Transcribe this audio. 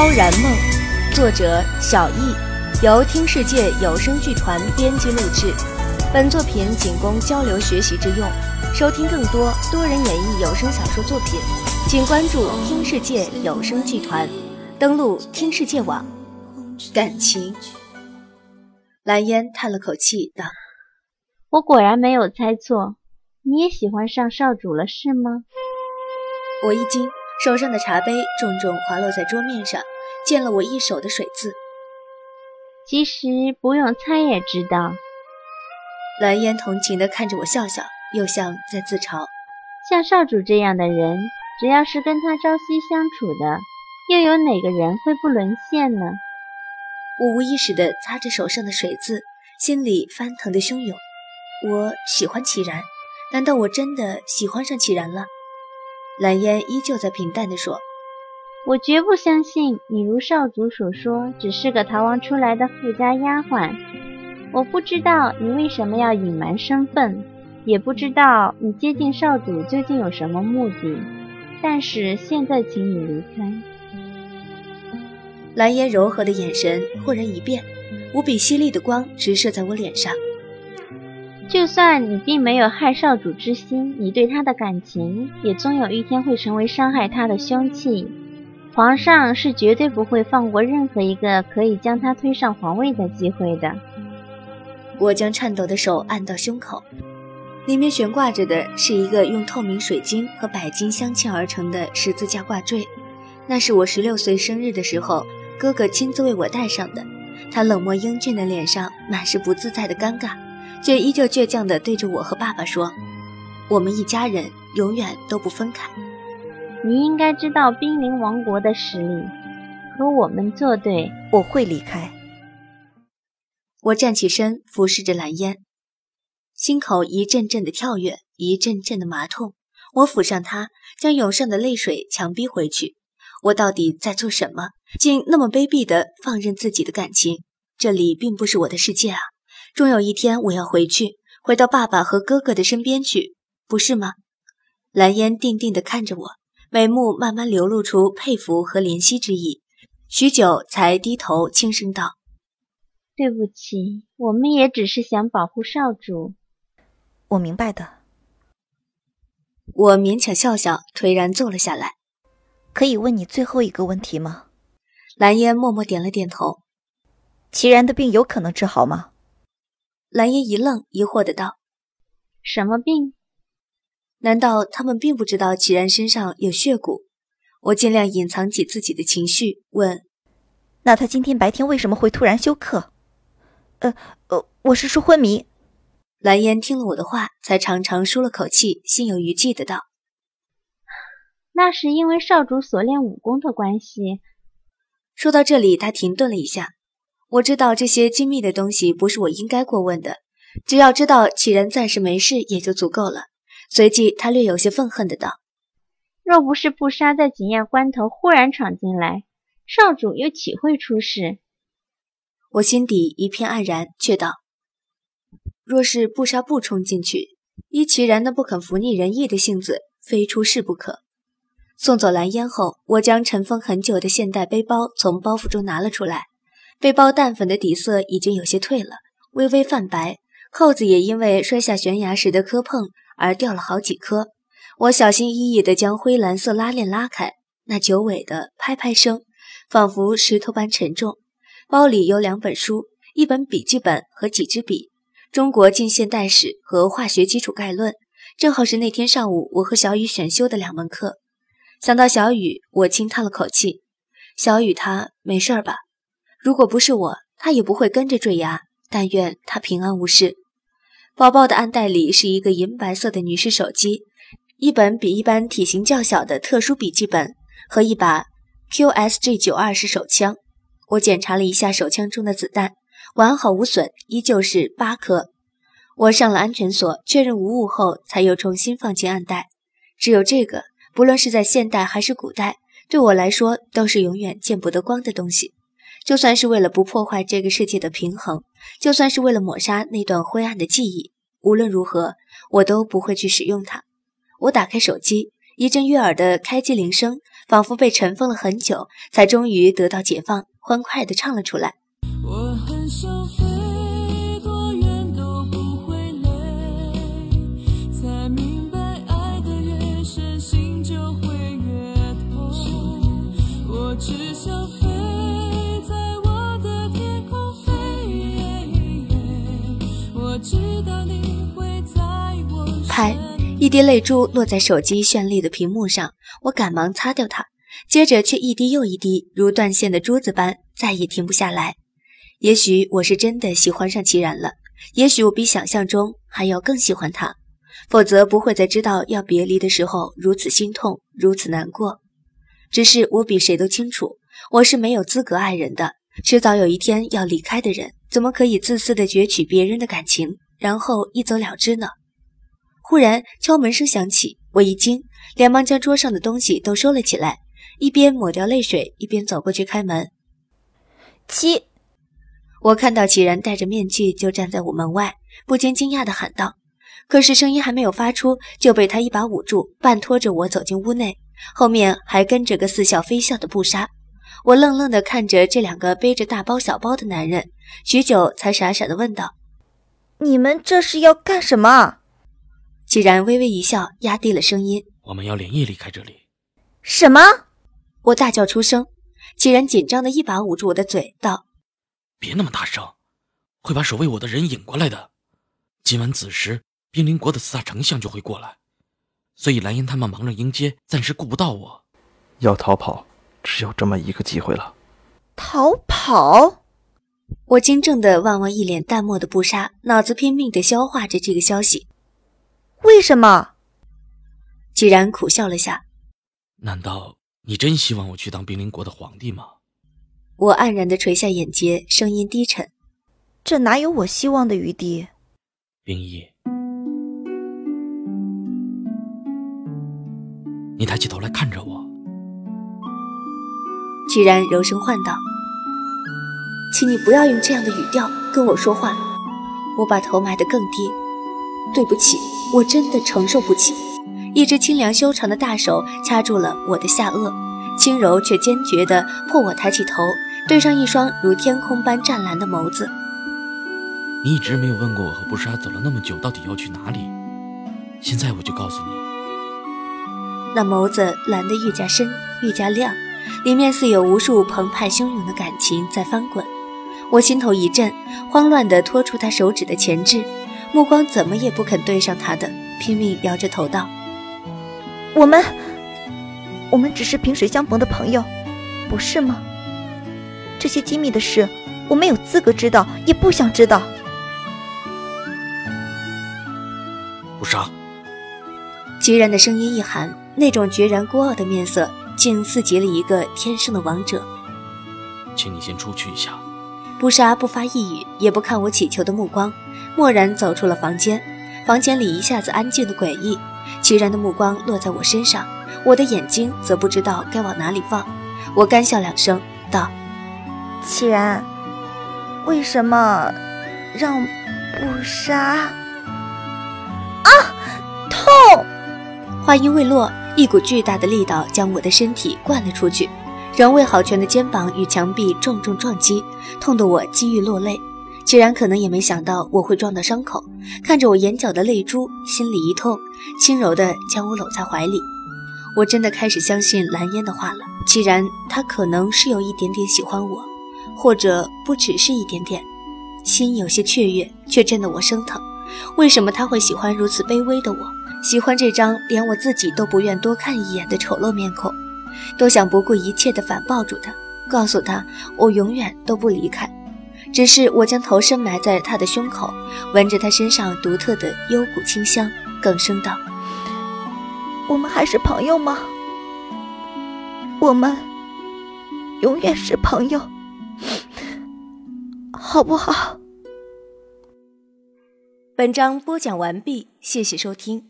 萧然梦，作者小易，由听世界有声剧团编辑录制。本作品仅供交流学习之用。收听更多多人演绎有声小说作品，请关注听世界有声剧团，登录听世界网。感情。蓝烟叹了口气道：“我果然没有猜错，你也喜欢上少主了，是吗？”我一惊。手上的茶杯重重滑落在桌面上，溅了我一手的水渍。其实不用猜也知道。蓝烟同情地看着我笑笑，又像在自嘲。像少主这样的人，只要是跟他朝夕相处的，又有哪个人会不沦陷呢？我无意识地擦着手上的水渍，心里翻腾的汹涌。我喜欢齐然，难道我真的喜欢上齐然了？蓝烟依旧在平淡地说：“我绝不相信你如少主所说，只是个逃亡出来的富家丫鬟。我不知道你为什么要隐瞒身份，也不知道你接近少主究竟有什么目的。但是现在，请你离开。”蓝烟柔和的眼神忽然一变，无比犀利的光直射在我脸上。就算你并没有害少主之心，你对他的感情也终有一天会成为伤害他的凶器。皇上是绝对不会放过任何一个可以将他推上皇位的机会的。我将颤抖的手按到胸口，里面悬挂着的是一个用透明水晶和白金镶嵌而成的十字架挂坠，那是我十六岁生日的时候哥哥亲自为我戴上的。他冷漠英俊的脸上满是不自在的尴尬。却依旧倔强地对着我和爸爸说：“我们一家人永远都不分开。你应该知道濒临亡国的实力，和我们作对，我会离开。”我站起身，俯视着蓝烟，心口一阵阵的跳跃，一阵阵的麻痛。我抚上他，将涌上的泪水强逼回去。我到底在做什么？竟那么卑鄙的放任自己的感情？这里并不是我的世界啊！终有一天，我要回去，回到爸爸和哥哥的身边去，不是吗？蓝烟定定地看着我，眉目慢慢流露出佩服和怜惜之意，许久才低头轻声道：“对不起，我们也只是想保护少主。”我明白的。我勉强笑笑，颓然坐了下来。可以问你最后一个问题吗？蓝烟默默点了点头。齐然的病有可能治好吗？蓝烟一愣，疑惑的道：“什么病？难道他们并不知道齐然身上有血骨？”我尽量隐藏起自己的情绪，问：“那他今天白天为什么会突然休克？”“呃呃，我是说昏迷。”蓝烟听了我的话，才长长舒了口气，心有余悸的道：“那是因为少主所练武功的关系。”说到这里，他停顿了一下。我知道这些精密的东西不是我应该过问的，只要知道启然暂时没事也就足够了。随即，他略有些愤恨的道：“若不是布莎在紧要关头忽然闯进来，少主又岂会出事？”我心底一片黯然，却道：“若是布莎不冲进去，依其然那不肯服逆人意的性子，非出事不可。”送走蓝烟后，我将尘封很久的现代背包从包袱中拿了出来。背包淡粉的底色已经有些褪了，微微泛白，扣子也因为摔下悬崖时的磕碰而掉了好几颗。我小心翼翼地将灰蓝色拉链拉开，那久违的拍拍声，仿佛石头般沉重。包里有两本书，一本笔记本和几支笔，《中国近现代史》和《化学基础概论》，正好是那天上午我和小雨选修的两门课。想到小雨，我轻叹了口气。小雨，他没事吧？如果不是我，他也不会跟着坠崖。但愿他平安无事。包包的暗袋里是一个银白色的女士手机，一本比一般体型较小的特殊笔记本和一把 QSG 九二式手枪。我检查了一下手枪中的子弹，完好无损，依旧是八颗。我上了安全锁，确认无误后，才又重新放进暗袋。只有这个，不论是在现代还是古代，对我来说都是永远见不得光的东西。就算是为了不破坏这个世界的平衡，就算是为了抹杀那段灰暗的记忆，无论如何，我都不会去使用它。我打开手机，一阵悦耳的开机铃声，仿佛被尘封了很久，才终于得到解放，欢快地唱了出来。我很想拍。一滴泪珠落在手机绚丽的屏幕上，我赶忙擦掉它，接着却一滴又一滴，如断线的珠子般，再也停不下来。也许我是真的喜欢上齐然了，也许我比想象中还要更喜欢他，否则不会在知道要别离的时候如此心痛，如此难过。只是我比谁都清楚，我是没有资格爱人的，迟早有一天要离开的人，怎么可以自私的攫取别人的感情，然后一走了之呢？忽然敲门声响起，我一惊，连忙将桌上的东西都收了起来，一边抹掉泪水，一边走过去开门。七，我看到齐然戴着面具就站在我门外，不禁惊讶的喊道：“可是声音还没有发出，就被他一把捂住，半拖着我走进屋内，后面还跟着个似笑非笑的布莎。”我愣愣地看着这两个背着大包小包的男人，许久才傻傻地问道：“你们这是要干什么？”既然微微一笑，压低了声音：“我们要连夜离开这里。”什么？我大叫出声。既然紧张的一把捂住我的嘴，道：“别那么大声，会把守卫我的人引过来的。今晚子时，冰灵国的四大丞相就会过来，所以蓝烟他们忙着迎接，暂时顾不到我。要逃跑，只有这么一个机会了。逃跑？我惊怔的望望一脸淡漠的布莎，脑子拼命的消化着这个消息。为什么？既然苦笑了下，难道你真希望我去当冰灵国的皇帝吗？我黯然的垂下眼睫，声音低沉：“这哪有我希望的余地？”冰一，你抬起头来看着我。既然柔声唤道：“请你不要用这样的语调跟我说话。”我把头埋得更低，对不起。我真的承受不起，一只清凉修长的大手掐住了我的下颚，轻柔却坚决地迫我抬起头，对上一双如天空般湛蓝的眸子。你一直没有问过我和布莎走了那么久到底要去哪里，现在我就告诉你。那眸子蓝得愈加深，愈加亮，里面似有无数澎湃汹涌的感情在翻滚。我心头一震，慌乱地拖出他手指的前置。目光怎么也不肯对上他的，拼命摇着头道：“我们，我们只是萍水相逢的朋友，不是吗？这些机密的事，我没有资格知道，也不想知道。”不杀。吉然的声音一寒，那种决然孤傲的面色，竟似极了一个天生的王者。请你先出去一下。不杀不发一语，也不看我乞求的目光。默然走出了房间，房间里一下子安静的诡异。齐然的目光落在我身上，我的眼睛则不知道该往哪里放。我干笑两声，道：“齐然，为什么让不杀？”啊，痛！话音未落，一股巨大的力道将我的身体灌了出去，仍未好全的肩膀与墙壁重重撞击，痛得我几欲落泪。既然可能也没想到我会撞到伤口，看着我眼角的泪珠，心里一痛，轻柔地将我搂在怀里。我真的开始相信蓝烟的话了。既然他可能是有一点点喜欢我，或者不只是一点点，心有些雀跃，却震得我生疼。为什么他会喜欢如此卑微的我？喜欢这张连我自己都不愿多看一眼的丑陋面孔？多想不顾一切地反抱住他，告诉他我永远都不离开。只是我将头深埋在他的胸口，闻着他身上独特的幽谷清香，更声道：“我们还是朋友吗？我们永远是朋友，好不好？”本章播讲完毕，谢谢收听。